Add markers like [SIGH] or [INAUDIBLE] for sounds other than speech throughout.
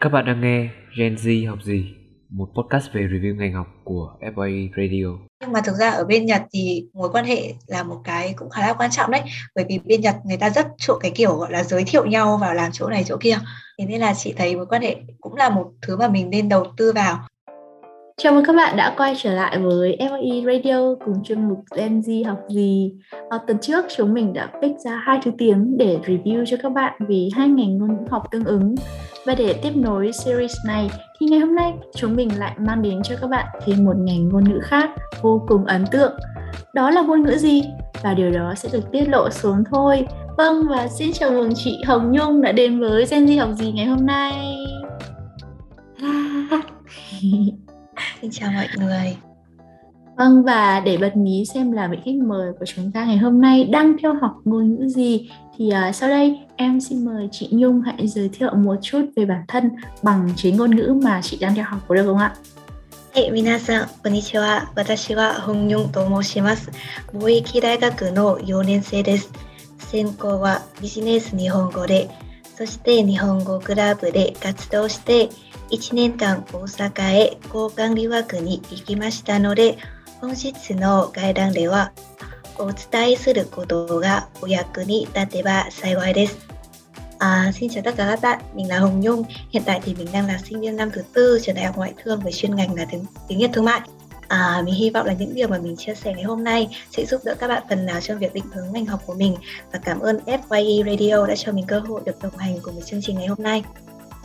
Các bạn đang nghe Gen Z học gì? Một podcast về review ngành học của FA Radio. nhưng mà thực ra ở bên Nhật thì mối quan hệ là một cái cũng khá là quan trọng đấy bởi vì bên Nhật người ta rất chuộng cái kiểu gọi là giới thiệu nhau vào làm chỗ này chỗ kia thế nên là chị thấy mối quan hệ cũng là một thứ mà mình nên đầu tư vào Chào mừng các bạn đã quay trở lại với FOE Radio cùng chuyên mục Gen Z học gì. À, tuần trước chúng mình đã pick ra hai thứ tiếng để review cho các bạn về hai ngành ngôn ngữ học tương ứng. Và để tiếp nối series này thì ngày hôm nay chúng mình lại mang đến cho các bạn thêm một ngành ngôn ngữ khác vô cùng ấn tượng. Đó là ngôn ngữ gì? Và điều đó sẽ được tiết lộ xuống thôi. Vâng và xin chào mừng chị Hồng Nhung đã đến với Gen Z học gì ngày hôm nay. [LAUGHS] xin chào mọi người Vâng và để bật mí xem là vị khách mời của chúng ta ngày hôm nay đang theo học ngôn ngữ gì thì uh, sau đây em xin mời chị Nhung hãy giới thiệu một chút về bản thân bằng chính ngôn ngữ mà chị đang theo học có được không ạ? はい、皆さん、こんにちは。私は本ヨンと申します。貿易大学の4年生です。専攻はビジネス日本語で、 そして日本語クラブで活動して1年間大阪へ交換留学に行きましたので本日の外談ではお伝えすることがお役に立てば幸いです。啊，uh, 新潮大哥大大，您来红用。现在的名单呢，新任 number two，现在红外特和宣传的丁丁业同麦。À, mình hy vọng là những điều mà mình chia sẻ ngày hôm nay sẽ giúp đỡ các bạn phần nào trong việc định hướng ngành học của mình và cảm ơn FYE Radio đã cho mình cơ hội được đồng hành cùng với chương trình ngày hôm nay.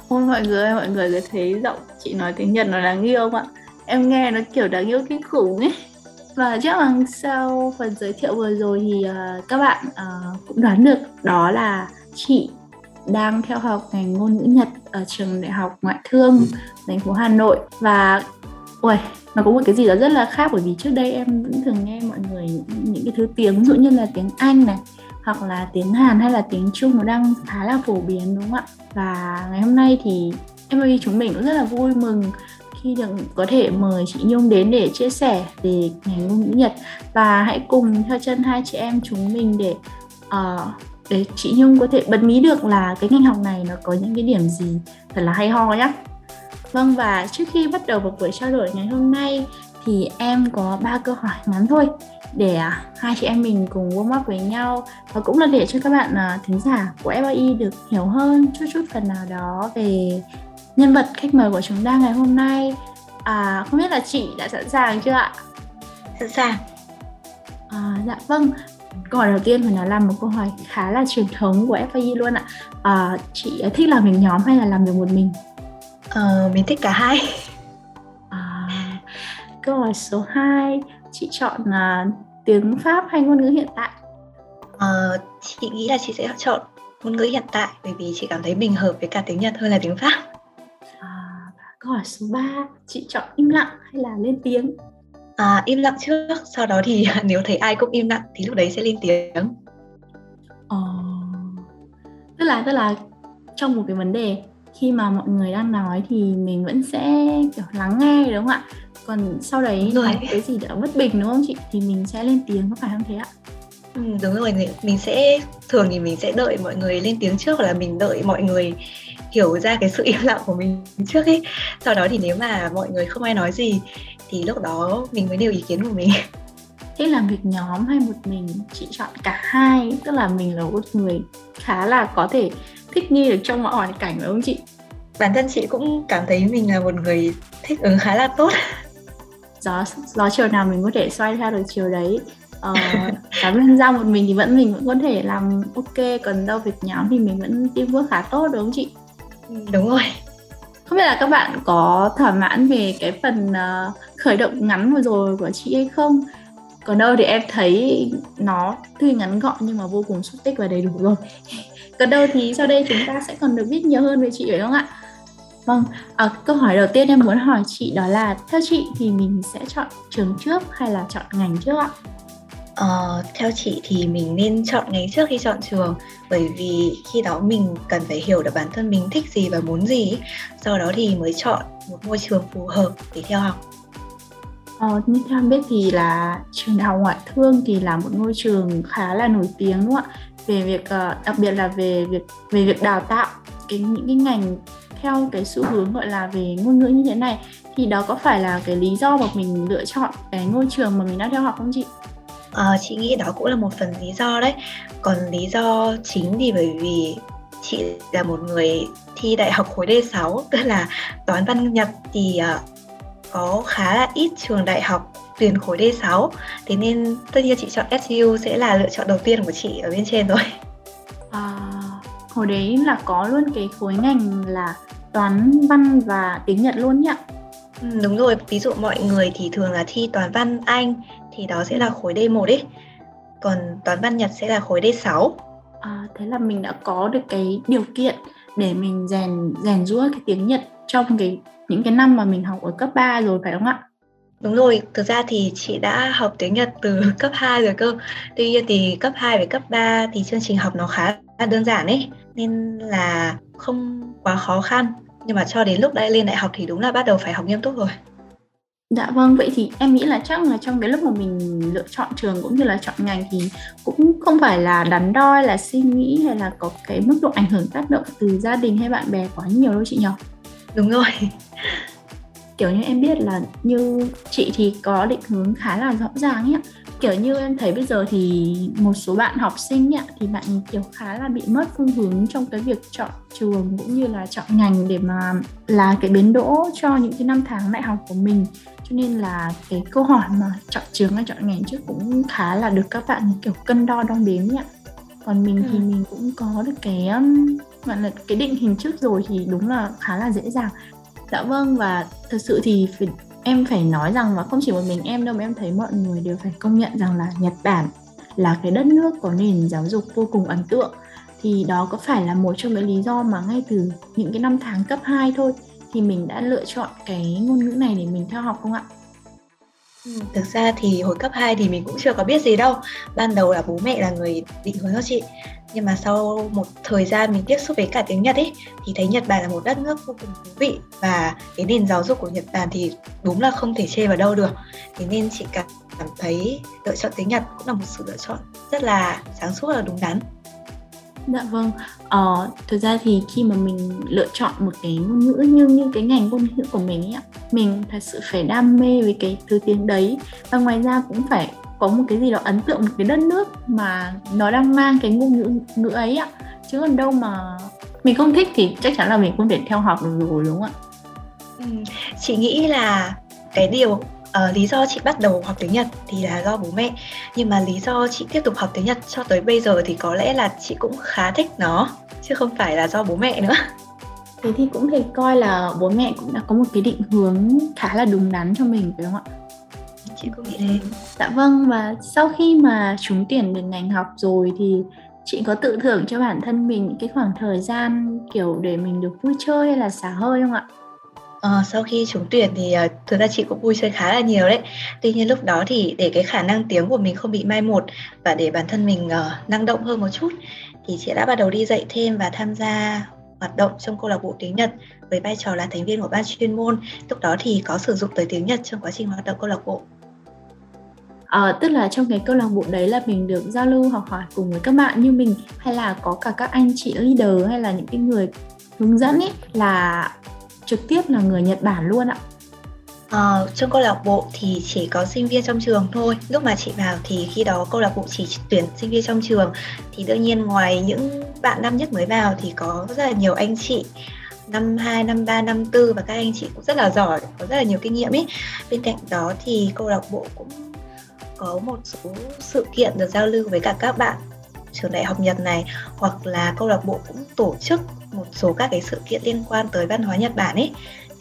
Ôi mọi người mọi người có thấy giọng chị nói tiếng Nhật nó đáng yêu không ạ? Em nghe nó kiểu đáng yêu kinh khủng ấy. Và chắc là sau phần giới thiệu vừa rồi thì uh, các bạn uh, cũng đoán được đó là chị đang theo học ngành ngôn ngữ Nhật ở trường đại học ngoại thương thành phố Hà Nội và ui nó có một cái gì đó rất là khác bởi vì trước đây em vẫn thường nghe mọi người những cái thứ tiếng ví dụ như là tiếng Anh này hoặc là tiếng Hàn hay là tiếng Trung nó đang khá là phổ biến đúng không ạ và ngày hôm nay thì em ơi chúng mình cũng rất là vui mừng khi được có thể mời chị Nhung đến để chia sẻ về ngày ngôn ngữ Nhật và hãy cùng theo chân hai chị em chúng mình để uh, để chị Nhung có thể bật mí được là cái ngành học này nó có những cái điểm gì thật là hay ho nhá. Vâng và trước khi bắt đầu vào buổi trao đổi ngày hôm nay thì em có ba câu hỏi ngắn thôi để uh, hai chị em mình cùng warm up với nhau và cũng là để cho các bạn uh, thính giả của FIE được hiểu hơn chút chút phần nào đó về nhân vật khách mời của chúng ta ngày hôm nay. À, không biết là chị đã sẵn sàng chưa ạ? Sẵn sàng. À, dạ vâng. Câu hỏi đầu tiên phải nói là một câu hỏi khá là truyền thống của FIE luôn ạ. À, chị thích làm việc nhóm hay là làm việc một mình? Ờ, mình thích cả hai. À, câu hỏi số 2, chị chọn uh, tiếng Pháp hay ngôn ngữ hiện tại? Ờ, chị nghĩ là chị sẽ chọn ngôn ngữ hiện tại bởi vì chị cảm thấy mình hợp với cả tiếng Nhật hơn là tiếng Pháp. À, câu hỏi số 3, chị chọn im lặng hay là lên tiếng? À, im lặng trước, sau đó thì [LAUGHS] nếu thấy ai cũng im lặng thì lúc đấy sẽ lên tiếng. Ờ, tức là tức là trong một cái vấn đề khi mà mọi người đang nói thì mình vẫn sẽ kiểu lắng nghe đúng không ạ? Còn sau đấy Đúng có cái gì đó bất bình đúng không chị? Thì mình sẽ lên tiếng có phải không thế ạ? Ừ, đúng rồi, mình- mình sẽ thường thì mình sẽ đợi mọi người lên tiếng trước hoặc là mình đợi mọi người hiểu ra cái sự im lặng của mình trước ấy. Sau đó thì nếu mà mọi người không ai nói gì thì lúc đó mình mới nêu ý kiến của mình. Thế làm việc nhóm hay một mình chị chọn cả hai tức là mình là một người khá là có thể thích nghi được trong mọi hoàn cảnh đúng không chị? Bản thân chị cũng cảm thấy mình là một người thích ứng khá là tốt. gió gió chiều nào mình có thể xoay theo được chiều đấy ờ, cá nhân ra một mình thì vẫn mình vẫn có thể làm ok còn đâu việc nhóm thì mình vẫn teamwork khá tốt đúng không chị Ừ, Đúng rồi. không biết là các bạn có thỏa mãn về cái phần ờ, khởi động ngắn vừa rồi của chị hay không còn đâu thì em thấy nó tuy ngắn gọn nhưng mà vô cùng xúc tích và đầy đủ rồi [LAUGHS] còn đâu thì sau đây chúng ta sẽ còn được biết nhiều hơn về chị phải không ạ? Vâng à, câu hỏi đầu tiên em muốn hỏi chị đó là theo chị thì mình sẽ chọn trường trước hay là chọn ngành trước ạ? Ờ, theo chị thì mình nên chọn ngành trước khi chọn trường bởi vì khi đó mình cần phải hiểu được bản thân mình thích gì và muốn gì sau đó thì mới chọn một môi trường phù hợp để theo học. Ờ, như theo em biết thì là trường đại học ngoại thương thì là một ngôi trường khá là nổi tiếng đúng không ạ? Về việc ờ, đặc biệt là về việc về việc đào tạo cái những cái ngành theo cái xu hướng gọi là về ngôn ngữ như thế này thì đó có phải là cái lý do mà mình lựa chọn cái ngôi trường mà mình đang theo học không chị? À, chị nghĩ đó cũng là một phần lý do đấy. Còn lý do chính thì bởi vì chị là một người thi đại học khối D6 tức là toán văn Nhật thì uh, có khá là ít trường đại học tuyển khối D6 thế nên tất nhiên chị chọn SU sẽ là lựa chọn đầu tiên của chị ở bên trên rồi. À, hồi đấy là có luôn cái khối ngành là toán văn và tiếng Nhật luôn nhỉ? Ừ, đúng rồi ví dụ mọi người thì thường là thi toán văn Anh thì đó sẽ là khối D1 ấy. Còn toán văn Nhật sẽ là khối D6 à, thế là mình đã có được cái điều kiện để mình rèn rèn rũa cái tiếng Nhật trong cái những cái năm mà mình học ở cấp 3 rồi phải không ạ? Đúng rồi, thực ra thì chị đã học tiếng Nhật từ [LAUGHS] cấp 2 rồi cơ. Tuy nhiên thì cấp 2 và cấp 3 thì chương trình học nó khá là đơn giản ấy, nên là không quá khó khăn. Nhưng mà cho đến lúc đã lên đại học thì đúng là bắt đầu phải học nghiêm túc rồi. Dạ vâng, vậy thì em nghĩ là chắc là trong cái lúc mà mình lựa chọn trường cũng như là chọn ngành thì cũng không phải là đắn đo là suy nghĩ hay là có cái mức độ ảnh hưởng tác động từ gia đình hay bạn bè quá nhiều đâu chị nhỉ? Đúng rồi [LAUGHS] kiểu như em biết là như chị thì có định hướng khá là rõ ràng ấy kiểu như em thấy bây giờ thì một số bạn học sinh ấy, thì bạn kiểu khá là bị mất phương hướng trong cái việc chọn trường cũng như là chọn ngành để mà là cái biến đỗ cho những cái năm tháng đại học của mình. Cho nên là cái câu hỏi mà chọn trường hay chọn ngành trước cũng khá là được các bạn kiểu cân đo đong đếm nhỉ còn mình ừ. thì mình cũng có được cái gọi là cái định hình trước rồi thì đúng là khá là dễ dàng Dạ vâng và thật sự thì phải, em phải nói rằng là không chỉ một mình em đâu mà em thấy mọi người đều phải công nhận rằng là Nhật Bản là cái đất nước có nền giáo dục vô cùng ấn tượng thì đó có phải là một trong những lý do mà ngay từ những cái năm tháng cấp 2 thôi thì mình đã lựa chọn cái ngôn ngữ này để mình theo học không ạ? Thực ra thì hồi cấp 2 thì mình cũng chưa có biết gì đâu. Ban đầu là bố mẹ là người định hướng cho chị. Nhưng mà sau một thời gian mình tiếp xúc với cả tiếng Nhật ấy, thì thấy Nhật Bản là một đất nước vô cùng thú vị. Và cái nền giáo dục của Nhật Bản thì đúng là không thể chê vào đâu được. Thế nên chị cảm thấy lựa chọn tiếng Nhật cũng là một sự lựa chọn rất là sáng suốt và đúng đắn. Dạ vâng, ờ, thực ra thì khi mà mình lựa chọn một cái ngôn ngữ như như cái ngành ngôn ngữ của mình ấy ạ, mình thật sự phải đam mê với cái thứ tiếng đấy. Và ngoài ra cũng phải có một cái gì đó ấn tượng một cái đất nước mà nó đang mang cái ngôn ngữ ngữ ấy ạ. Chứ còn đâu mà mình không thích thì chắc chắn là mình không thể theo học được rồi đúng không ạ? Ừ, chị nghĩ là cái điều uh, lý do chị bắt đầu học tiếng Nhật thì là do bố mẹ. Nhưng mà lý do chị tiếp tục học tiếng Nhật cho tới bây giờ thì có lẽ là chị cũng khá thích nó chứ không phải là do bố mẹ nữa. Thế thì cũng thể coi là bố mẹ cũng đã có một cái định hướng khá là đúng đắn cho mình phải không ạ? Chị cũng nghĩ thế. Dạ vâng và sau khi mà trúng tuyển được ngành học rồi thì chị có tự thưởng cho bản thân mình những cái khoảng thời gian kiểu để mình được vui chơi hay là xả hơi không ạ À, sau khi trúng tuyển thì uh, thực ra chị cũng vui chơi khá là nhiều đấy. Tuy nhiên lúc đó thì để cái khả năng tiếng của mình không bị mai một và để bản thân mình uh, năng động hơn một chút thì chị đã bắt đầu đi dạy thêm và tham gia hoạt động trong câu lạc bộ tiếng Nhật với vai trò là thành viên của ban chuyên môn. Lúc đó thì có sử dụng tới tiếng Nhật trong quá trình hoạt động câu lạc bộ. À, tức là trong cái câu lạc bộ đấy là mình được giao lưu học hỏi cùng với các bạn như mình hay là có cả các anh chị leader hay là những cái người hướng dẫn ấy là trực tiếp là người Nhật Bản luôn ạ. À, trong câu lạc bộ thì chỉ có sinh viên trong trường thôi. Lúc mà chị vào thì khi đó câu lạc bộ chỉ tuyển sinh viên trong trường. Thì đương nhiên ngoài những bạn năm nhất mới vào thì có rất là nhiều anh chị năm 2, năm 3, năm 4 và các anh chị cũng rất là giỏi, có rất là nhiều kinh nghiệm ấy. Bên cạnh đó thì câu lạc bộ cũng có một số sự kiện được giao lưu với cả các bạn trường đại học Nhật này hoặc là câu lạc bộ cũng tổ chức một số các cái sự kiện liên quan tới văn hóa Nhật Bản ấy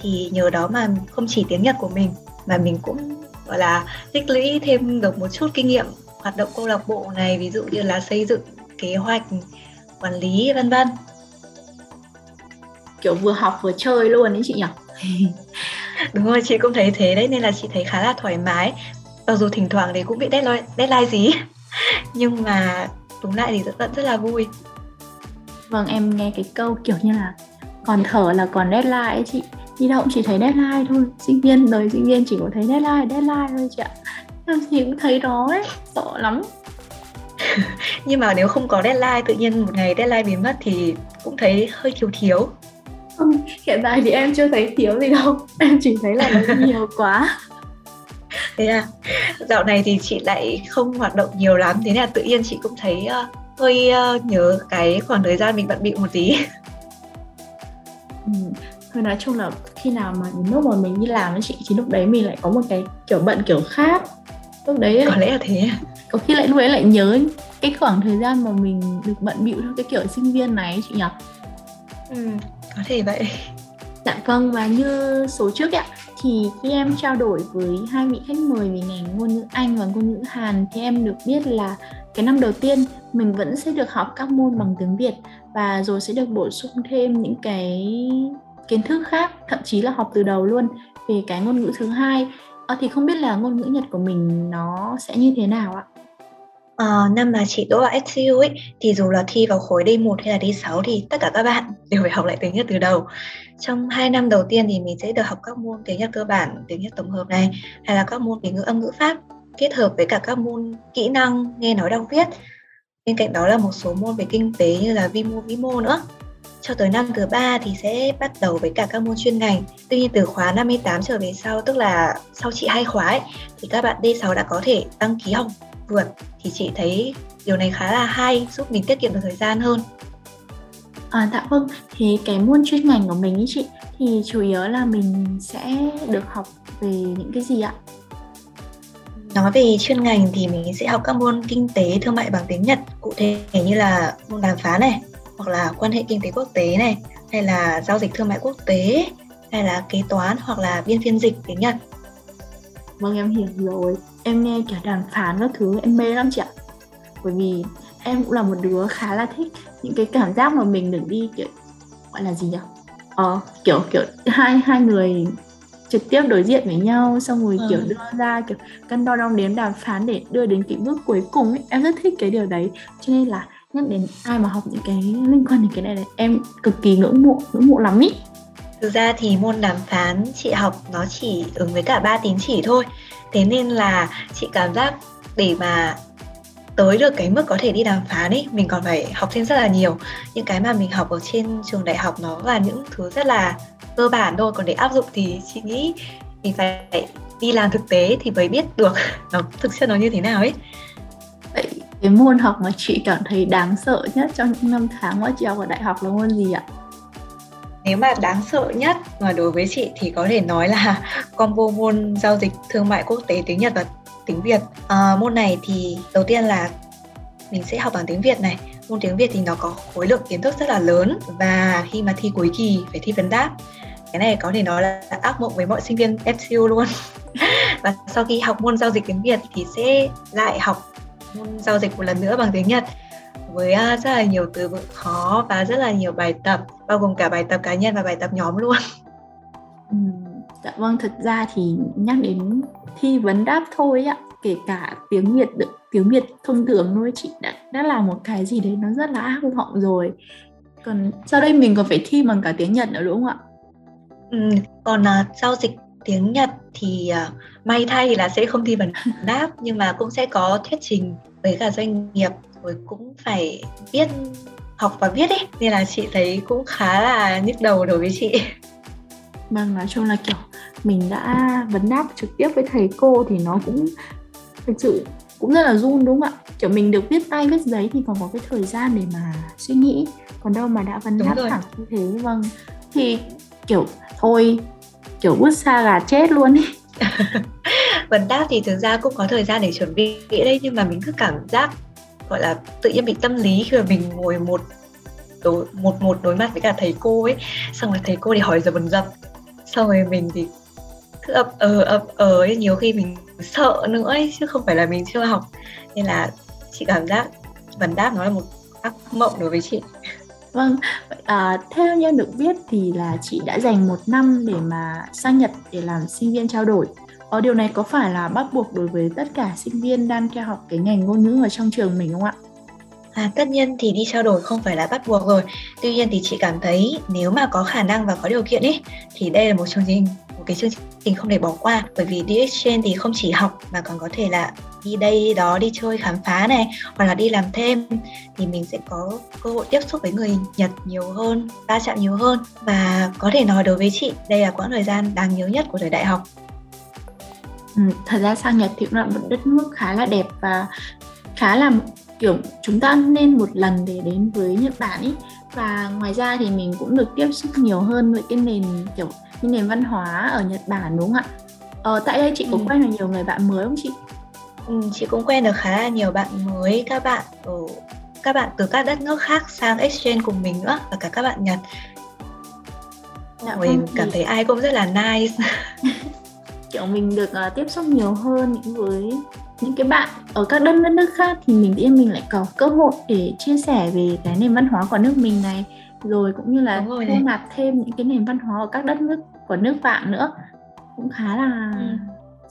thì nhờ đó mà không chỉ tiếng Nhật của mình mà mình cũng gọi là tích lũy thêm được một chút kinh nghiệm hoạt động câu lạc bộ này ví dụ như là xây dựng kế hoạch quản lý vân vân. Kiểu vừa học vừa chơi luôn đấy chị nhỉ? [LAUGHS] Đúng rồi chị cũng thấy thế đấy nên là chị thấy khá là thoải mái. Mặc dù thỉnh thoảng thì cũng bị deadline, deadline gì [LAUGHS] nhưng mà đúng lại thì vẫn rất là vui vâng em nghe cái câu kiểu như là còn thở là còn deadline ấy chị. Đi đâu cũng chỉ thấy deadline thôi. Sinh viên đời sinh viên chỉ có thấy deadline deadline thôi chị ạ. Em thì cũng thấy đó ấy sợ lắm. [LAUGHS] Nhưng mà nếu không có deadline tự nhiên một ngày deadline biến mất thì cũng thấy hơi thiếu thiếu. Không, hiện tại thì em chưa thấy thiếu gì đâu. Em chỉ thấy là nó [LAUGHS] nhiều quá. Thế à, dạo này thì chị lại không hoạt động nhiều lắm. Thế nên là tự nhiên chị cũng thấy uh, hơi uh, nhớ cái khoảng thời gian mình bận bịu một tí. Ừ. Thôi nói chung là khi nào mà lúc mà mình đi làm với chị thì lúc đấy mình lại có một cái kiểu bận kiểu khác. Lúc đấy có lẽ là thế. Có khi lại lúc ấy lại nhớ cái khoảng thời gian mà mình được bận bịu theo cái kiểu sinh viên này chị nhỉ? Ừ có thể vậy. Dạ vâng và như số trước ạ thì khi em trao đổi với hai vị khách mời về ngành ngôn ngữ Anh và ngôn ngữ Hàn thì em được biết là cái năm đầu tiên mình vẫn sẽ được học các môn bằng tiếng Việt và rồi sẽ được bổ sung thêm những cái kiến thức khác thậm chí là học từ đầu luôn về cái ngôn ngữ thứ hai à, thì không biết là ngôn ngữ Nhật của mình nó sẽ như thế nào ạ? À, năm mà chị đỗ vào SCU ấy thì dù là thi vào khối D1 hay là D6 thì tất cả các bạn [LAUGHS] đều phải học lại tiếng Nhật từ đầu. Trong 2 năm đầu tiên thì mình sẽ được học các môn tiếng Nhật cơ bản, tiếng Nhật tổng hợp này hay là các môn về ngữ âm ngữ pháp kết hợp với cả các môn kỹ năng nghe nói đọc viết. Bên cạnh đó là một số môn về kinh tế như là vi mô vĩ mô nữa cho tới năm thứ ba thì sẽ bắt đầu với cả các môn chuyên ngành. Tuy nhiên từ khóa 58 trở về sau tức là sau chị hai khóa ấy, thì các bạn D6 đã có thể đăng ký học vượt thì chị thấy điều này khá là hay giúp mình tiết kiệm được thời gian hơn. À, dạ vâng, thì cái môn chuyên ngành của mình ý chị thì chủ yếu là mình sẽ được học về những cái gì ạ? Nói về chuyên ngành thì mình sẽ học các môn kinh tế, thương mại bằng tiếng Nhật, cụ thể như là môn đàm phán này, hoặc là quan hệ kinh tế quốc tế này hay là giao dịch thương mại quốc tế hay là kế toán hoặc là biên phiên dịch tiếng Nhật. Vâng em hiểu rồi. Em nghe cả đàm phán các thứ em mê lắm chị ạ. Bởi vì em cũng là một đứa khá là thích những cái cảm giác mà mình được đi kiểu gọi là gì nhỉ? Ờ, kiểu kiểu hai hai người trực tiếp đối diện với nhau xong rồi ừ. kiểu đưa ra kiểu cân đo đong đếm đàm phán để đưa đến cái bước cuối cùng ấy. Em rất thích cái điều đấy. Cho nên là nhắc đến ai mà học những cái liên quan đến cái này là em cực kỳ ngưỡng mộ ngưỡng mộ lắm ý. Thực ra thì môn đàm phán chị học nó chỉ ứng với cả ba tín chỉ thôi. Thế nên là chị cảm giác để mà tới được cái mức có thể đi đàm phán ấy mình còn phải học thêm rất là nhiều. Những cái mà mình học ở trên trường đại học nó là những thứ rất là cơ bản thôi còn để áp dụng thì chị nghĩ mình phải đi làm thực tế thì mới biết được [LAUGHS] nó thực chất nó như thế nào ấy vậy cái môn học mà chị cảm thấy đáng sợ nhất trong những năm tháng mà chị học ở đại học là môn gì ạ? Nếu mà đáng sợ nhất mà đối với chị thì có thể nói là [LAUGHS] combo môn giao dịch thương mại quốc tế tiếng Nhật và tiếng Việt. À, môn này thì đầu tiên là mình sẽ học bằng tiếng Việt này. Môn tiếng Việt thì nó có khối lượng kiến thức rất là lớn và khi mà thi cuối kỳ phải thi vấn đáp. Cái này có thể nói là ác mộng với mọi sinh viên FCU luôn. [LAUGHS] và sau khi học môn giao dịch tiếng Việt thì sẽ lại học môn giao dịch một lần nữa bằng tiếng Nhật với à, rất là nhiều từ vựng khó và rất là nhiều bài tập bao gồm cả bài tập cá nhân và bài tập nhóm luôn. [LAUGHS] Ừ, dạ vâng, thật ra thì nhắc đến thi vấn đáp thôi ạ, kể cả tiếng Việt được tiếng Việt thông thường thôi chị đã đã là một cái gì đấy nó rất là ác vọng rồi. Còn sau đây mình còn phải thi bằng cả tiếng Nhật nữa đúng không ạ? Ừ, còn uh, giao dịch tiếng Nhật thì uh, may thay là sẽ không thi vấn đáp nhưng mà cũng sẽ có thuyết trình với cả doanh nghiệp rồi cũng phải viết học và viết ấy nên là chị thấy cũng khá là nhức đầu đối với chị. Vâng nói chung là kiểu mình đã vấn đáp trực tiếp với thầy cô thì nó cũng thực sự cũng rất là run đúng không ạ? Kiểu mình được viết tay viết giấy thì còn có cái thời gian để mà suy nghĩ còn đâu mà đã vấn đáp thẳng như thế vâng. Thì kiểu thôi kiểu bút xa gà chết luôn ý. [LAUGHS] Vấn đáp thì thực ra cũng có thời gian để chuẩn bị đấy nhưng mà mình cứ cảm giác gọi là tự nhiên bị tâm lý khi mà mình ngồi một đối, một một đối mặt với cả thầy cô ấy xong rồi thầy cô thì hỏi dần dập xong rồi mình thì cứ ập ờ ập ờ nhiều khi mình sợ nữa ấy chứ không phải là mình chưa học. Nên là chị cảm giác vấn đáp nó là một ác mộng đối với chị. Vâng, à, theo như được biết thì là chị đã dành một năm để mà sang Nhật để làm sinh viên trao đổi. Ở ờ, điều này có phải là bắt buộc đối với tất cả sinh viên đang theo học cái ngành ngôn ngữ ở trong trường mình không ạ? À, tất nhiên thì đi trao đổi không phải là bắt buộc rồi. Tuy nhiên thì chị cảm thấy nếu mà có khả năng và có điều kiện ấy thì đây là một chương trình một cái chương trình không thể bỏ qua bởi vì đi exchange thì không chỉ học mà còn có thể là đi đây đó đi chơi khám phá này hoặc là đi làm thêm. Thì mình sẽ có cơ hội tiếp xúc với người Nhật nhiều hơn, va chạm nhiều hơn. Và có thể nói đối với chị đây là quãng thời gian đáng nhớ nhất của thời đại học. Ừ, thật ra sang Nhật thì cũng là một đất nước khá là đẹp và khá là kiểu chúng ta nên một lần để đến với Nhật Bản ý. Và ngoài ra thì mình cũng được tiếp xúc nhiều hơn với cái nền kiểu cái nền văn hóa ở Nhật Bản đúng không ạ? Ờ, tại đây chị có ừ. quen được nhiều người bạn mới không chị? Ừ, chị cũng quen được khá là nhiều bạn mới các bạn ở các bạn từ các đất nước khác sang exchange cùng mình nữa và cả các bạn Nhật. Dạ, mình vâng, cảm thấy ai cũng rất là nice. [LAUGHS] kiểu mình được uh, tiếp xúc nhiều hơn những với những cái bạn ở các đất nước khác thì mình tự mình lại có cơ hội để chia sẻ về cái nền văn hóa của nước mình này rồi cũng như là thu nạp thêm những cái nền văn hóa ở các đất nước của nước bạn nữa. Cũng khá là ừ.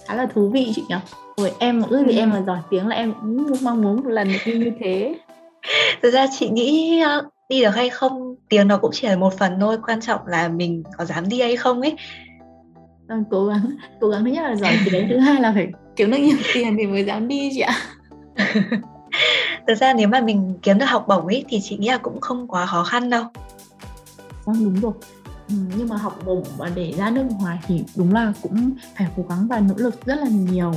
khá là thú vị chị nhỉ? Rồi em ước gì ừ. em mà giỏi tiếng là em cũng mong muốn một lần được như thế. [LAUGHS] Thực ra chị nghĩ uh, đi được hay không tiếng nó cũng chỉ là một phần thôi. Quan trọng là mình có dám đi hay không ấy. Vâng, cố gắng cố gắng thứ nhất là giỏi tiếng thứ hai là phải kiếm được nhiều tiền thì mới dám đi chị ạ. [LAUGHS] Thực ra nếu mà mình kiếm được học bổng ấy thì chị nghĩ là cũng không quá khó khăn đâu. Vâng đúng rồi nhưng mà học bổng mà để ra nước ngoài thì đúng là cũng phải cố gắng và nỗ lực rất là nhiều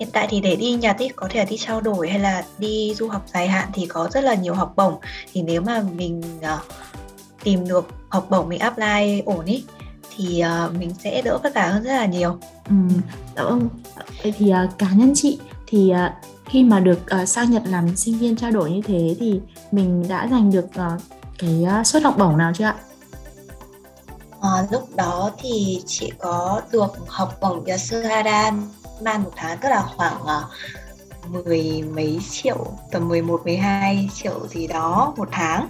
hiện tại thì để đi Nhật ý, có thể là đi trao đổi hay là đi du học dài hạn thì có rất là nhiều học bổng thì nếu mà mình uh, tìm được học bổng mình apply ổn ý thì uh, mình sẽ đỡ vất vả hơn rất là nhiều. Ừ, dạ vâng. Vậy thì uh, cá nhân chị thì uh, khi mà được uh, sang Nhật làm sinh viên trao đổi như thế thì mình đã giành được uh, cái uh, suất học bổng nào chưa ạ? À, lúc đó thì chị có được học bổng Yasuhara man một tháng tức là khoảng uh, mười mấy triệu tầm 11 12 triệu gì đó một tháng.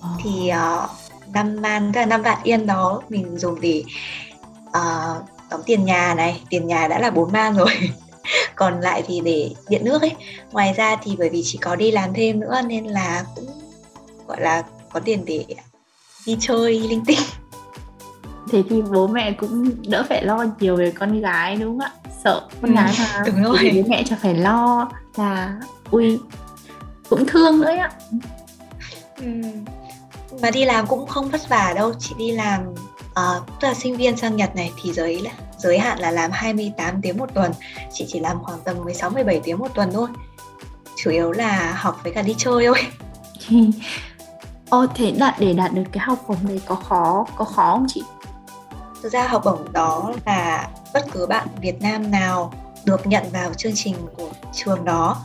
À. Thì uh, năm man tức là năm vạn yên đó mình dùng để uh, đóng tiền nhà này tiền nhà đã là bốn man rồi [LAUGHS] còn lại thì để điện nước ấy ngoài ra thì bởi vì chỉ có đi làm thêm nữa nên là cũng gọi là có tiền để đi chơi linh tinh thế thì bố mẹ cũng đỡ phải lo nhiều về con gái đúng không ạ? Sợ con ừ, gái mà đúng rồi. bố mẹ cho phải lo là ui cũng thương nữa ạ. Ừ. Mà đi làm cũng không vất vả đâu chị đi làm uh, tức là sinh viên sang Nhật này thì giới giới hạn là làm 28 tiếng một tuần chị chỉ làm khoảng tầm 16 17 tiếng một tuần thôi. Chủ yếu là học với cả đi chơi thôi. [LAUGHS] Ô thế đạt để đạt được cái học bổng này có khó có khó không chị? Thực ra học bổng đó là bất cứ bạn Việt Nam nào được nhận vào chương trình của trường đó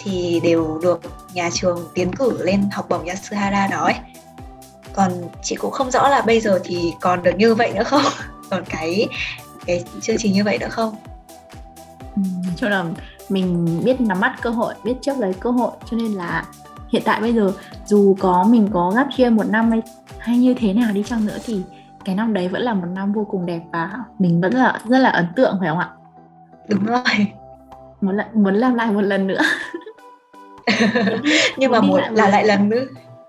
thì đều được nhà trường tiến cử lên học bổng Yasuhara đó ấy. Còn chị cũng không rõ là bây giờ thì còn được như vậy nữa không? [LAUGHS] Còn cái cái chương trình như vậy nữa không? Ừ, cho là mình biết nắm bắt cơ hội biết chấp lấy cơ hội cho nên là hiện tại bây giờ dù có mình có gấp chia một năm hay, hay như thế nào đi chăng nữa thì cái năm đấy vẫn là một năm vô cùng đẹp và mình vẫn là rất là ấn tượng phải không ạ? Đúng rồi. Muốn lại muốn làm lại một lần nữa. [LAUGHS] Nhưng mà muốn là lại lần nữa.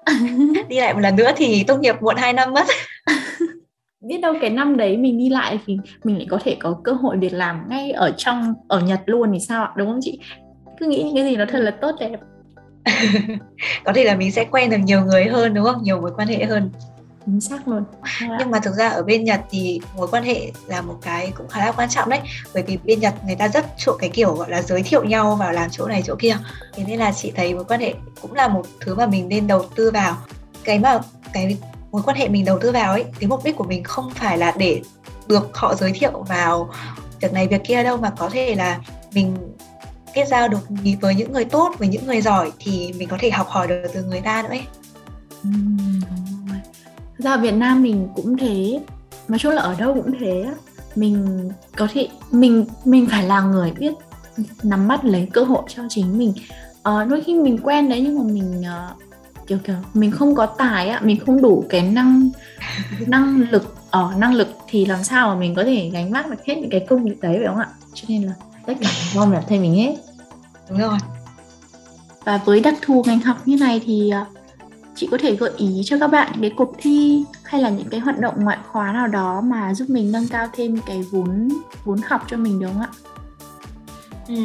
[LAUGHS] đi lại một lần nữa thì tốt nghiệp muộn 2 năm mất. [LAUGHS] Biết đâu cái năm đấy mình đi lại thì mình lại có thể có cơ hội việc làm ngay ở trong ở Nhật luôn thì sao ạ? Đúng không chị? Cứ nghĩ những cái gì nó thật là tốt đẹp. Có thể là mình sẽ quen được nhiều người hơn đúng không? Nhiều mối quan hệ hơn chính xác luôn. Nhưng mà thực ra ở bên Nhật thì mối quan hệ là một cái cũng khá là quan trọng đấy. Bởi vì bên Nhật người ta rất chuộng cái kiểu gọi là giới thiệu nhau vào làm chỗ này chỗ kia. Thế nên là chị thấy mối quan hệ cũng là một thứ mà mình nên đầu tư vào. Cái mà cái mối quan hệ mình đầu tư vào ấy cái mục đích của mình không phải là để được họ giới thiệu vào việc này việc kia đâu mà có thể là mình kết giao được với những người tốt với những người giỏi thì mình có thể học hỏi được từ người ta nữa ấy. Ra Việt Nam mình cũng thế. Nói chung là ở đâu cũng thế mình có thể mình mình phải là người biết nắm bắt lấy cơ hội cho chính mình. Ờ, đôi khi mình quen đấy nhưng mà mình uh, kiểu kiểu mình không có tài á mình không đủ cái năng năng lực ở uh, năng lực thì làm sao mà mình có thể gánh vác được hết những cái công việc đấy phải không ạ? Cho nên là tất cả do bản thân mình hết. Đúng rồi. Và với đặc thù ngành học như này thì uh, chị có thể gợi ý cho các bạn những cái cuộc thi hay là những cái hoạt động ngoại khóa nào đó mà giúp mình nâng cao thêm cái vốn vốn học cho mình đúng không ạ? Ừ,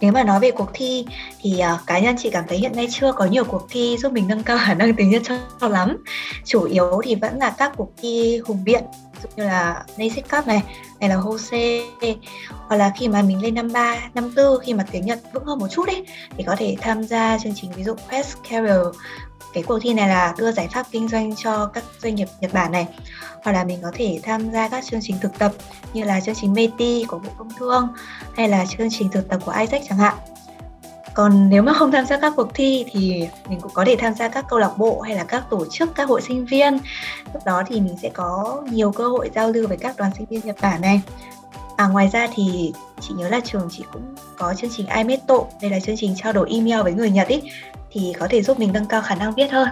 nếu mà nói về cuộc thi thì uh, cá nhân chị cảm thấy hiện nay chưa có nhiều cuộc thi giúp mình nâng cao khả năng tiếng Nhật cho, lắm. Chủ yếu thì vẫn là các cuộc thi hùng biện dụ như là Nasic Cup này hay là Hose hoặc là khi mà mình lên năm 3, năm 4 khi mà tiếng Nhật vững hơn một chút ấy thì có thể tham gia chương trình ví dụ Quest Carol cái cuộc thi này là đưa giải pháp kinh doanh cho các doanh nghiệp Nhật Bản này. Hoặc là mình có thể tham gia các chương trình thực tập như là chương trình METI của Bộ Công Thương hay là chương trình thực tập của Isaac chẳng hạn. Còn nếu mà không tham gia các cuộc thi thì mình cũng có thể tham gia các câu lạc bộ hay là các tổ chức các hội sinh viên. Lúc đó thì mình sẽ có nhiều cơ hội giao lưu với các đoàn sinh viên Nhật Bản này. À ngoài ra thì chị nhớ là trường chị cũng có chương trình iMeto, đây là chương trình trao đổi email với người Nhật ý thì có thể giúp mình nâng cao khả năng viết hơn.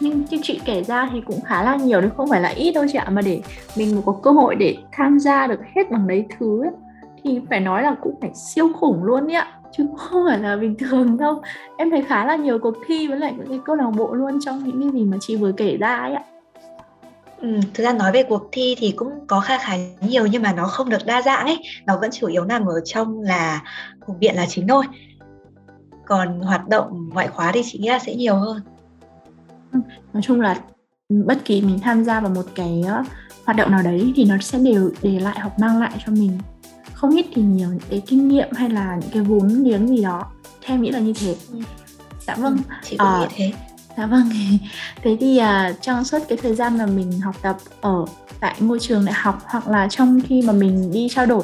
Nhưng như chị kể ra thì cũng khá là nhiều đấy, không phải là ít đâu chị ạ, mà để mình có cơ hội để tham gia được hết bằng đấy thứ ấy, thì phải nói là cũng phải siêu khủng luôn đấy ạ. Chứ không phải là bình thường đâu. Em thấy khá là nhiều cuộc thi với lại những cái câu lạc bộ luôn trong những cái gì mà chị vừa kể ra ấy ạ. Ừ, thực ra nói về cuộc thi thì cũng có khá khá nhiều nhưng mà nó không được đa dạng ấy. Nó vẫn chủ yếu nằm ở trong là hùng biện là chính thôi còn hoạt động ngoại khóa thì chị nghĩ là sẽ nhiều hơn. Ừ, nói chung là bất kỳ mình tham gia vào một cái hoạt động nào đấy thì nó sẽ đều để lại hoặc mang lại cho mình không ít thì nhiều những cái kinh nghiệm hay là những cái vốn liếng gì đó. Theo nghĩ là như thế. Ừ. dạ vâng. Ừ, chị cũng à, nghĩ thế. dạ vâng. [LAUGHS] Thế thì uh, trong suốt cái thời gian mà mình học tập ở tại ngôi trường đại học hoặc là trong khi mà mình đi trao đổi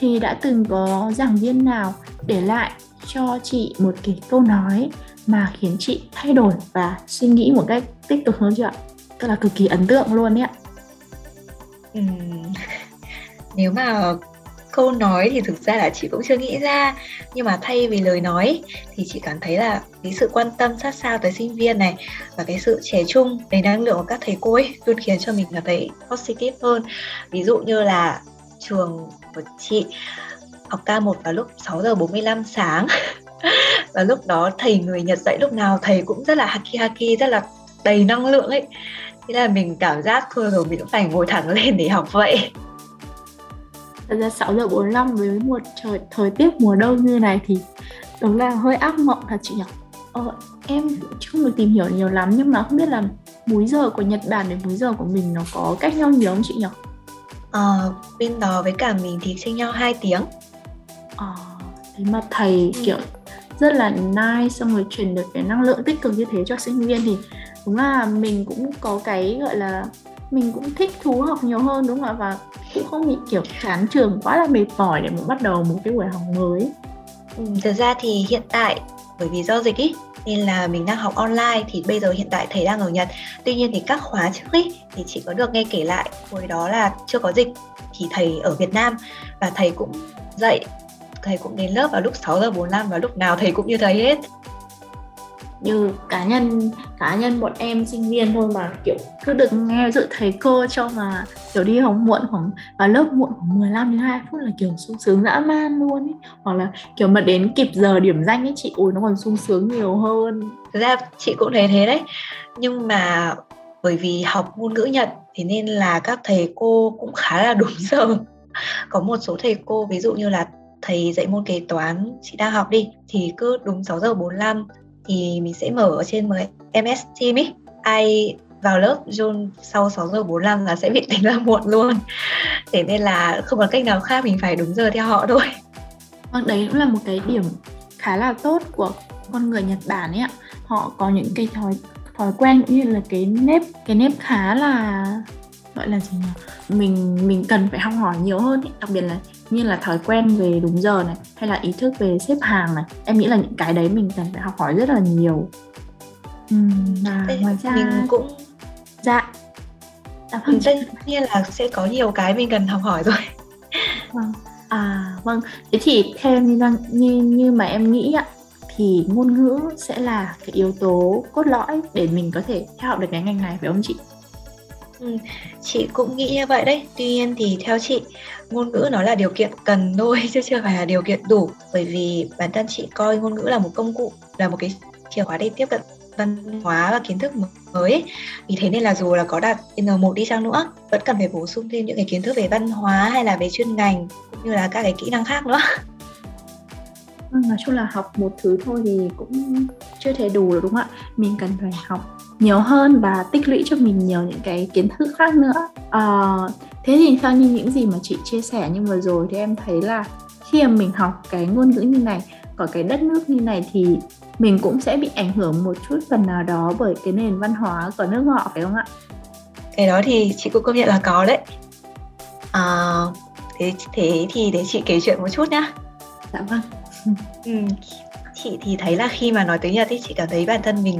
thì đã từng có giảng viên nào để lại cho chị một cái câu nói mà khiến chị thay đổi và suy nghĩ một cách tích cực hơn chưa ạ? Tức là cực kỳ ấn tượng luôn ấy ạ. Ừ. Nếu mà câu nói thì thực ra là chị cũng chưa nghĩ ra nhưng mà thay vì lời nói thì chị cảm thấy là cái sự quan tâm sát sao tới sinh viên này và cái sự trẻ trung đầy năng lượng của các thầy cô ấy luôn khiến cho mình cảm thấy positive hơn ví dụ như là trường của chị học K1 vào lúc 6 giờ 45 sáng [LAUGHS] và lúc đó thầy người Nhật dạy lúc nào thầy cũng rất là haki haki rất là đầy năng lượng ấy thế là mình cảm giác thôi rồi mình cũng phải ngồi thẳng lên để học vậy Thật ra 6 giờ 45 với một trời thời tiết mùa đông như này thì đúng là hơi ác mộng thật chị nhỉ? Ờ, em chưa được tìm hiểu nhiều lắm nhưng mà không biết là múi giờ của Nhật Bản với múi giờ của mình nó có cách nhau nhiều không chị nhỉ? Ờ, bên đó với cả mình thì chênh nhau 2 tiếng. Ờ, thế mà thầy ừ. kiểu rất là nice xong rồi truyền được cái năng lượng tích cực như thế cho sinh viên thì đúng là mình cũng có cái gọi là mình cũng thích thú học nhiều hơn đúng không ạ? Và cũng không bị kiểu chán trường quá là mệt mỏi để mà bắt đầu một cái buổi học mới. Ừ, thực ra thì hiện tại bởi vì do dịch ý nên là mình đang học online thì bây giờ hiện tại thầy đang ở Nhật. Tuy nhiên thì các khóa trước ý thì chị có được nghe kể lại hồi đó là chưa có dịch thì thầy ở Việt Nam và thầy cũng dạy thầy cũng đến lớp vào lúc 6 giờ 45 và lúc nào thầy cũng như thế hết. Như cá nhân cá nhân bọn em sinh viên thôi mà kiểu cứ được nghe dự thầy cô cho mà kiểu đi học muộn khoảng vào lớp muộn khoảng 15 đến 2 phút là kiểu sung sướng dã man luôn ấy. Hoặc là kiểu mà đến kịp giờ điểm danh ấy chị ui nó còn sung sướng nhiều hơn. Thực ra chị cũng thấy thế đấy. Nhưng mà bởi vì học ngôn ngữ Nhật thì nên là các thầy cô cũng khá là [LAUGHS] đúng giờ. Có một số thầy cô ví dụ như là thầy dạy môn kế toán, chị đang học đi, thì cứ đúng 6 giờ 45 thì mình sẽ mở ở trên MS Team ý. Ai vào lớp John sau 6 giờ 45 là sẽ bị tính là muộn luôn. Thế nên là không có cách nào khác, mình phải đúng giờ theo họ thôi. Vâng đấy cũng là một cái điểm khá là tốt của con người Nhật Bản ấy ạ. Họ có những cái thói thói quen cũng như là cái nếp cái nếp khá là, gọi là gì nhỉ? Mình mình cần phải học hỏi nhiều hơn ý. đặc biệt là như là thói quen về đúng giờ này hay là ý thức về xếp hàng này. Em nghĩ là những cái đấy mình cần phải học hỏi rất là nhiều. Ừ, Thế ngoài ra mình cũng dạ. À, vâng. tất nhiên là sẽ có nhiều cái mình cần học hỏi rồi. [LAUGHS] Vâng. À vâng. Thế thì theo như như như mà em nghĩ ạ thì ngôn ngữ sẽ là cái yếu tố cốt lõi để mình có thể theo học được cái ngành này phải không chị Ừ, chị cũng nghĩ như vậy đấy. Tuy nhiên thì theo chị, ngôn ngữ nó là điều kiện cần thôi [LAUGHS] chứ chưa phải là điều kiện đủ. Bởi vì bản thân chị coi ngôn ngữ là một công cụ, là một cái chìa khóa để tiếp cận văn hóa và kiến thức mới vì thế nên là dù là có đạt N1 đi chăng nữa vẫn cần phải bổ sung thêm những cái kiến thức về văn hóa hay là về chuyên ngành cũng như là các cái kỹ năng khác nữa [LAUGHS] vâng, nói chung là học một thứ thôi thì cũng chưa thể đủ được đúng không ạ mình cần phải học nhiều hơn và tích lũy cho mình nhiều những cái kiến thức khác nữa à, thế thì theo như những gì mà chị chia sẻ như vừa rồi thì em thấy là khi mà mình học cái ngôn ngữ như này ở cái đất nước như này thì mình cũng sẽ bị ảnh hưởng một chút phần nào đó bởi cái nền văn hóa của nước họ phải không ạ? Cái đó thì chị cũng công nhận là có đấy. À, thế thế thì để chị kể chuyện một chút nhá. Dạ vâng. [LAUGHS] ừ, chị thì thấy là khi mà nói tiếng Nhật thì chị cảm thấy bản thân mình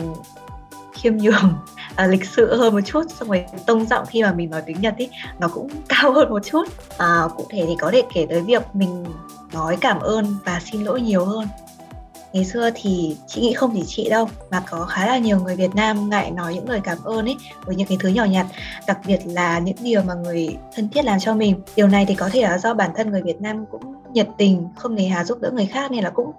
khiêm nhường à, lịch sự hơn một chút xong rồi tông giọng khi mà mình nói tiếng Nhật ý nó cũng [LAUGHS] cao hơn một chút. À, cụ thể thì có thể kể tới việc mình nói cảm ơn và xin lỗi nhiều hơn. Ngày xưa thì chị nghĩ không chỉ chị đâu mà có khá là nhiều người Việt Nam ngại nói những lời cảm ơn ấy với những cái thứ nhỏ nhặt đặc biệt là những điều mà người thân thiết làm cho mình. Điều này thì có thể là do bản thân người Việt Nam cũng nhiệt tình không nề hà giúp đỡ người khác nên là cũng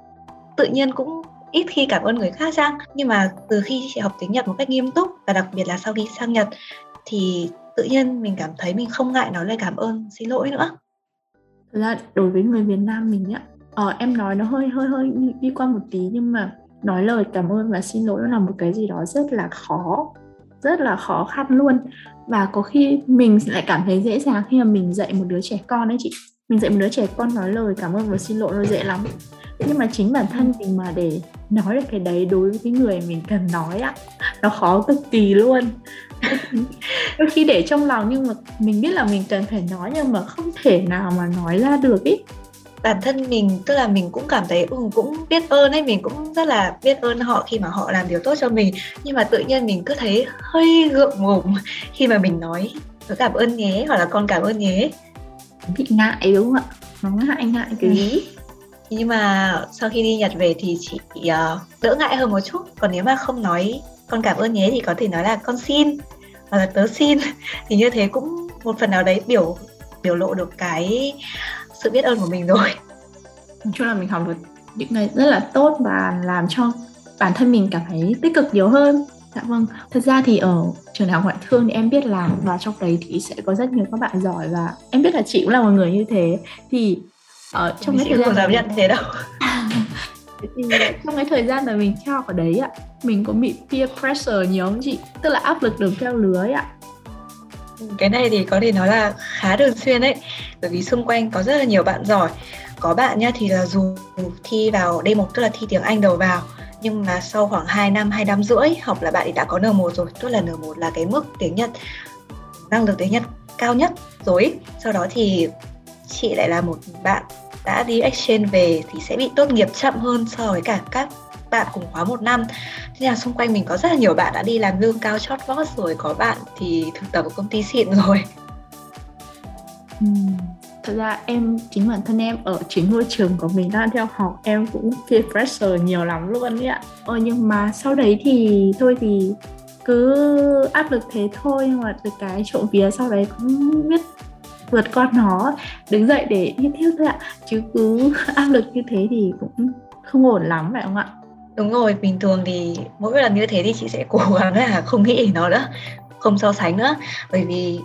tự nhiên cũng ít khi cảm ơn người khác sang nhưng mà từ khi chị học tiếng Nhật một cách nghiêm túc và đặc biệt là sau khi sang Nhật thì tự nhiên mình cảm thấy mình không ngại nói lời cảm ơn xin lỗi nữa. Là ra đối với người Việt Nam mình á, ờ, em nói nó hơi hơi hơi đi qua một tí nhưng mà nói lời cảm ơn và xin lỗi là một cái gì đó rất là khó rất là khó khăn luôn. Và có khi mình lại cảm thấy dễ dàng khi mà mình dạy một đứa trẻ con ấy chị. Mình dạy một đứa trẻ con nói lời cảm ơn và xin lỗi nó dễ lắm nhưng mà chính bản thân mình mà để nói được cái đấy đối với cái người mình cần nói á nó khó cực kỳ luôn. [LAUGHS] Đôi khi để trong lòng nhưng mà mình biết là mình cần phải nói nhưng mà không thể nào mà nói ra được ý. Bản thân mình tức là mình cũng cảm thấy ừ, cũng biết ơn ấy mình cũng rất là biết ơn họ khi mà họ làm điều tốt cho mình. Nhưng mà tự nhiên mình cứ thấy hơi gượng ngùng khi mà mình nói cảm ơn nhé hoặc là con cảm ơn nhé bị ngại đúng không ạ? Nó ngại ngại cái [LAUGHS] gì nhưng mà sau khi đi Nhật về thì chị uh, đỡ ngại hơn một chút. Còn nếu mà không nói con cảm ơn nhé thì có thể nói là con xin. Hoặc là tớ xin. [LAUGHS] Thì như thế cũng một phần nào đấy biểu biểu lộ được cái sự biết ơn của mình rồi. Nói chung là mình học được những cái rất là tốt và làm cho bản thân mình cảm thấy tích cực nhiều hơn. Dạ vâng. Thật ra thì ở trường đại học ngoại thương thì em biết là và trong đấy thì sẽ có rất nhiều các bạn giỏi và em biết là chị cũng là một người như thế. Thì ở trong cái thời gian dám nhận thế đâu. [LAUGHS] Thì trong cái thời gian mà mình theo ở đấy ạ mình có bị peer pressure nhiều không chị? Tức là áp lực đường theo lứa ạ. Cái này thì có thể nói là khá thường xuyên đấy bởi vì xung quanh có rất là nhiều bạn giỏi. Có bạn nhá thì là dù thi vào D1 tức là thi tiếng Anh đầu vào nhưng mà sau khoảng 2 năm, 2 năm rưỡi học là bạn ấy đã có N1 rồi tức là N1 là cái mức tiếng Nhật năng lực tiếng Nhật cao nhất rồi sau đó thì chị lại là một bạn đã đi exchange về thì sẽ bị tốt nghiệp chậm hơn so với cả các bạn cùng khóa một năm thế là xung quanh mình có rất là nhiều bạn đã đi làm lương cao chót vót rồi có bạn thì thực tập ở công ty xịn rồi ừ. thật ra em chính bản thân em ở chính môi trường của mình đang theo học em cũng peer pressure nhiều lắm luôn đấy ạ ờ, nhưng mà sau đấy thì thôi thì cứ áp lực thế thôi nhưng mà được cái trộm vía sau đấy cũng biết vượt qua nó đứng dậy để đi tiếp thôi ạ. Chứ cứ [LAUGHS] áp lực như thế thì cũng không ổn lắm phải không ạ? Đúng rồi bình thường thì mỗi lần như thế thì chị sẽ cố gắng là [LAUGHS] không nghĩ nó nữa không so sánh nữa. Bởi vì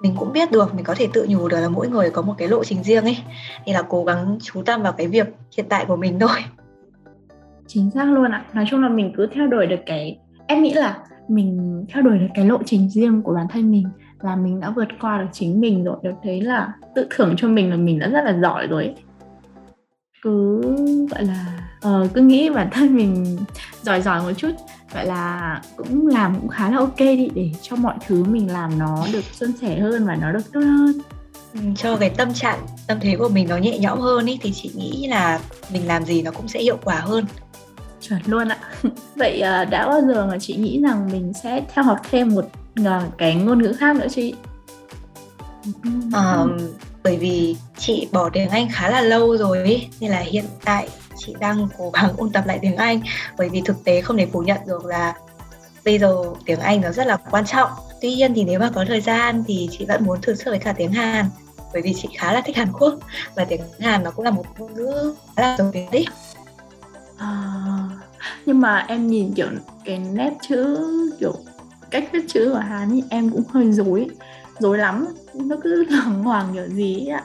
mình cũng biết được mình có thể tự nhủ được là mỗi người có một cái lộ trình riêng ấy. Thì là cố gắng chú tâm vào cái việc hiện tại của mình thôi. Chính xác luôn ạ. Nói chung là mình cứ theo đuổi được cái em nghĩ là mình theo đuổi được cái lộ trình riêng của bản thân mình là mình đã vượt qua được chính mình rồi. Được thấy là tự thưởng cho mình là mình đã rất là giỏi rồi ấy. cứ gọi là uh, cứ nghĩ bản thân [LAUGHS] mình giỏi giỏi một chút gọi là cũng làm cũng khá là ok đi để cho mọi thứ mình làm nó được suôn sẻ hơn và nó được tốt hơn. Ừ, cho cái tâm trạng tâm thế của mình nó nhẹ nhõm hơn ý thì chị nghĩ là mình làm gì nó cũng sẽ hiệu quả hơn. Chuẩn luôn ạ. [LAUGHS] Vậy uh, đã bao giờ mà chị nghĩ rằng mình sẽ theo học thêm một cái ngôn ngữ khác nữa chị. Um, bởi vì chị bỏ tiếng Anh khá là lâu rồi ấy, nên là hiện tại chị đang cố gắng ôn tập lại tiếng Anh. Bởi vì thực tế không thể phủ nhận được là bây giờ tiếng Anh nó rất là quan trọng. Tuy nhiên thì nếu mà có thời gian thì chị vẫn muốn thử sức với cả tiếng Hàn. Bởi vì chị khá là thích Hàn Quốc và tiếng Hàn nó cũng là một ngôn ngữ khá là giống tiếng đấy à, nhưng mà em nhìn kiểu cái nét chữ kiểu cách viết chữ của Hàn thì em cũng hơi dối dối lắm. Nó cứ [LAUGHS] loằng hoàng kiểu gì ạ.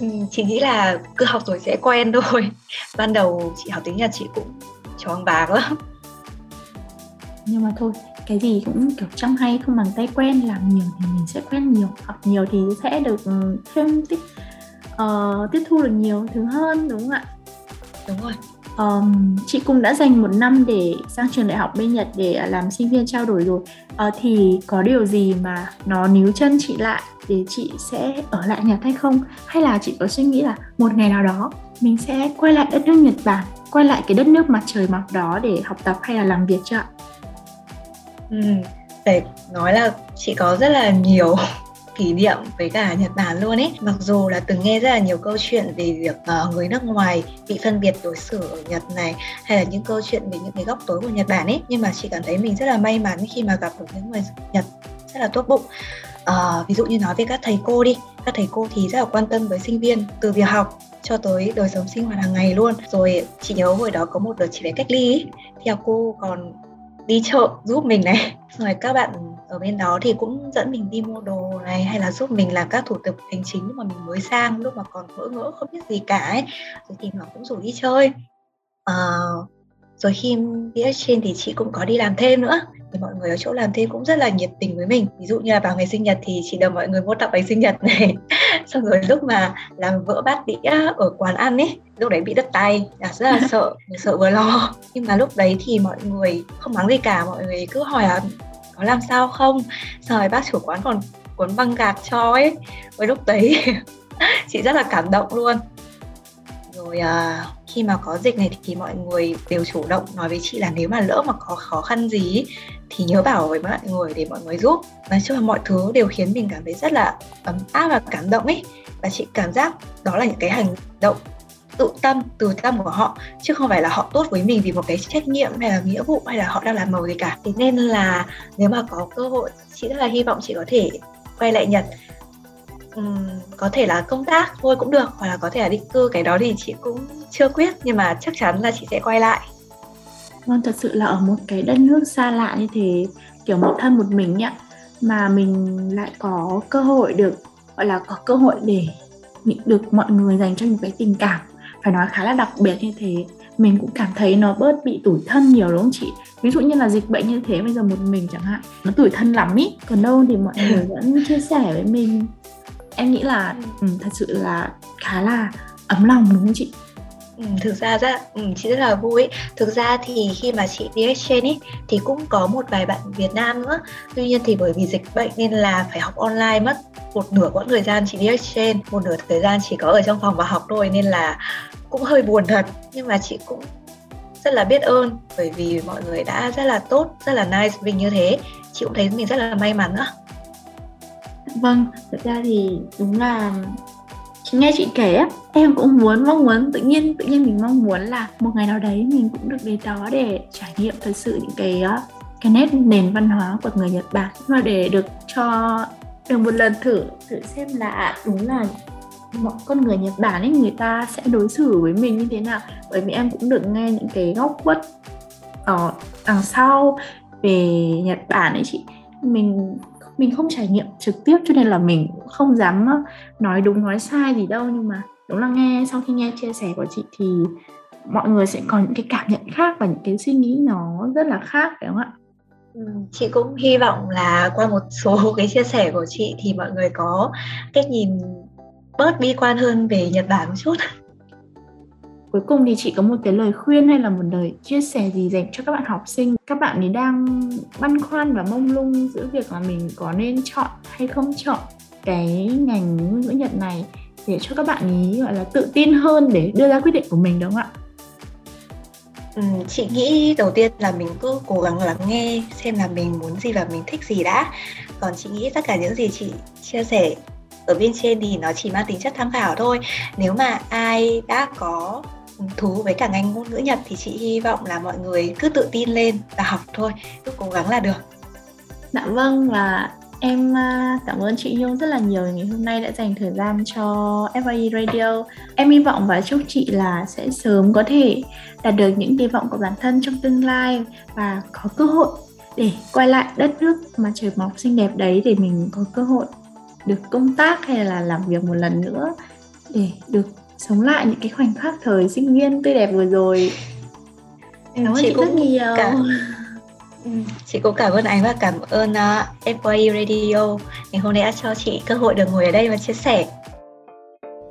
Ừ, chị nghĩ là cứ học rồi sẽ quen thôi. Ban đầu chị học tiếng nhật chị cũng choáng váng lắm. Nhưng mà thôi cái gì cũng kiểu trong hay không bằng tay quen làm nhiều thì mình sẽ quen nhiều. Học nhiều thì sẽ được ừ, thêm tiếp uh, tiếp thu được nhiều thứ hơn đúng không ạ? Đúng rồi um, chị cũng đã dành một năm để sang trường đại học bên Nhật để à, làm sinh viên trao đổi rồi uh, thì có điều gì mà nó níu chân chị lại để chị sẽ ở lại Nhật hay không hay là chị có suy nghĩ là một ngày nào đó mình sẽ quay lại đất nước Nhật Bản quay lại cái đất nước mặt trời mọc đó để học tập hay là làm việc chưa ạ? Ừ, để nói là chị có rất là nhiều kỷ niệm với cả Nhật Bản luôn ấy. Mặc dù là từng nghe rất là nhiều câu chuyện về việc uh, người nước ngoài bị phân biệt đối xử ở Nhật này hay là những câu chuyện về những cái góc tối của Nhật Bản ấy, nhưng mà chị cảm thấy mình rất là may mắn khi mà gặp được những người Nhật rất là tốt bụng. Uh, ví dụ như nói về các thầy cô đi, các thầy cô thì rất là quan tâm với sinh viên từ việc học cho tới đời sống sinh hoạt hàng ngày luôn. Rồi chị nhớ hồi đó có một đợt chị phải cách ly ấy, thì cô còn đi chợ giúp mình này. [LAUGHS] Rồi các bạn ở bên đó thì cũng dẫn mình đi mua đồ này hay là giúp mình làm các thủ tục hành chính lúc mà mình mới sang lúc mà còn ngỡ ngỡ không biết gì cả ấy. Rồi thì nó cũng rủ đi chơi. À, rồi khi đi exchange thì chị cũng có đi làm thêm nữa thì mọi người ở chỗ làm thêm cũng rất là nhiệt tình với mình. Ví dụ như là vào ngày sinh nhật thì chị được mọi người mua tặng bánh sinh nhật này. [LAUGHS] Xong rồi lúc mà làm vỡ bát đĩa ở quán ăn ấy, lúc đấy bị đứt tay, là rất là sợ [LAUGHS] sợ vừa lo. Nhưng mà lúc đấy thì mọi người không mắng gì cả, mọi người cứ hỏi là có làm sao không? Xong rồi bác chủ quán còn cuốn băng gạc cho ấy? Với lúc đấy [LAUGHS] chị rất là cảm động luôn rồi à, khi mà có dịch này thì mọi người đều chủ động nói với chị là nếu mà lỡ mà có khó khăn gì thì nhớ bảo với mọi người để mọi người giúp. Nói chung là mọi thứ đều khiến mình cảm thấy rất là ấm áp và cảm động ấy và chị cảm giác đó là những cái hành động tự tâm từ tâm của họ chứ không phải là họ tốt với mình vì một cái trách nhiệm hay là nghĩa vụ hay là họ đang làm màu gì cả. Thế nên là nếu mà có cơ hội chị rất là hy vọng chị có thể quay lại nhật um, có thể là công tác thôi cũng được hoặc là có thể là định cư cái đó thì chị cũng chưa quyết nhưng mà chắc chắn là chị sẽ quay lại. Vâng thật sự là ở một cái đất nước xa lạ như thế kiểu một thân một mình nhá mà mình lại có cơ hội được gọi là có cơ hội để được mọi người dành cho một cái tình cảm phải nói khá là đặc biệt như thế. Mình cũng cảm thấy nó bớt bị tủi thân nhiều đúng không chị? Ví dụ như là dịch bệnh như thế bây giờ một mình chẳng hạn nó tủi thân lắm ý. Còn đâu thì mọi người vẫn chia sẻ với mình em nghĩ là ừ, thật sự là khá là ấm lòng đúng không chị? Ừ, thực ra rất ừ, chị rất là vui. Thực ra thì khi mà chị đi exchange ấy, thì cũng có một vài bạn Việt Nam nữa. Tuy nhiên thì bởi vì dịch bệnh nên là phải học online mất một nửa quãng thời gian chị đi exchange một nửa thời gian chỉ có ở trong phòng và học thôi nên là cũng hơi buồn thật. Nhưng mà chị cũng rất là biết ơn bởi vì mọi người đã rất là tốt rất là nice với mình như thế. Chị cũng thấy mình rất là may mắn nữa vâng thực ra thì đúng là nghe chị kể á, em cũng muốn, mong muốn, tự nhiên tự nhiên mình mong muốn là một ngày nào đấy mình cũng được đến đó để trải nghiệm thật sự những cái ờ, cái nét, nền văn hóa của người Nhật Bản. Và để được cho, được một lần thử thử xem là à, đúng là mọi con người Nhật Bản ấy, người ta sẽ đối xử với mình như thế nào. Bởi vì em cũng được nghe những cái góc khuất ở đằng sau về Nhật Bản ấy chị. Mình mình không trải nghiệm trực tiếp cho nên là mình không dám ờ, nói đúng, nói sai gì đâu. Nhưng mà đúng là nghe, sau khi nghe chia sẻ của chị thì mọi người sẽ có những cái cảm nhận khác và những cái suy nghĩ nó rất là khác, phải không ạ? Ừ, chị cũng hy vọng là qua một số [LAUGHS] cái chia sẻ của chị thì mọi người có cách nhìn bớt bi quan hơn về Nhật Bản một chút cuối cùng thì chị có một cái lời khuyên hay là một lời chia sẻ gì dành cho các bạn học sinh? Các bạn ấy đang băn khoăn và mông lung giữa việc là mình có nên chọn hay không chọn cái ngành ngôn ngữ nhật này để cho các bạn ấy gọi là tự tin hơn để đưa ra quyết định của mình đúng không ạ? Ừ, chị nghĩ đầu tiên là mình cứ cố gắng lắng nghe xem là mình muốn gì và mình thích gì đã. Còn chị nghĩ tất cả những gì chị chia sẻ ở bên trên thì nó chỉ mang tính chất tham khảo thôi. Nếu mà ai đã có thú với cả ngành ngôn ngữ Nhật thì chị hy vọng là mọi người cứ tự tin lên và học thôi, cứ cố gắng là được. Dạ vâng và Em à, cảm ơn chị Nhung rất là nhiều ngày hôm nay đã dành thời gian cho FIE Radio. Em hy vọng và chúc chị là sẽ sớm có thể đạt được những kỳ vọng của bản thân trong tương lai và có cơ hội để quay lại đất nước mà trời mọc xinh đẹp đấy để mình có cơ hội được công tác hay là làm việc một lần nữa để được sống lại những cái khoảnh khắc thời sinh viên tươi đẹp vừa rồi. Cảm ơn chị, chị rất nhiều. Cảm Ừ, chị cũng cảm ơn anh và cảm ơn uh, Radio ngày hôm nay đã cho chị cơ hội được ngồi ở đây và chia sẻ.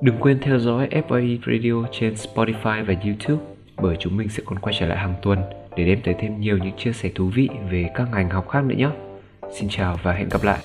Đừng quên theo dõi FYE Radio trên Spotify và YouTube bởi chúng mình sẽ còn quay trở lại hàng tuần để đem tới thêm nhiều những chia sẻ thú vị về các ngành học khác nữa nhé. Xin chào và hẹn gặp lại.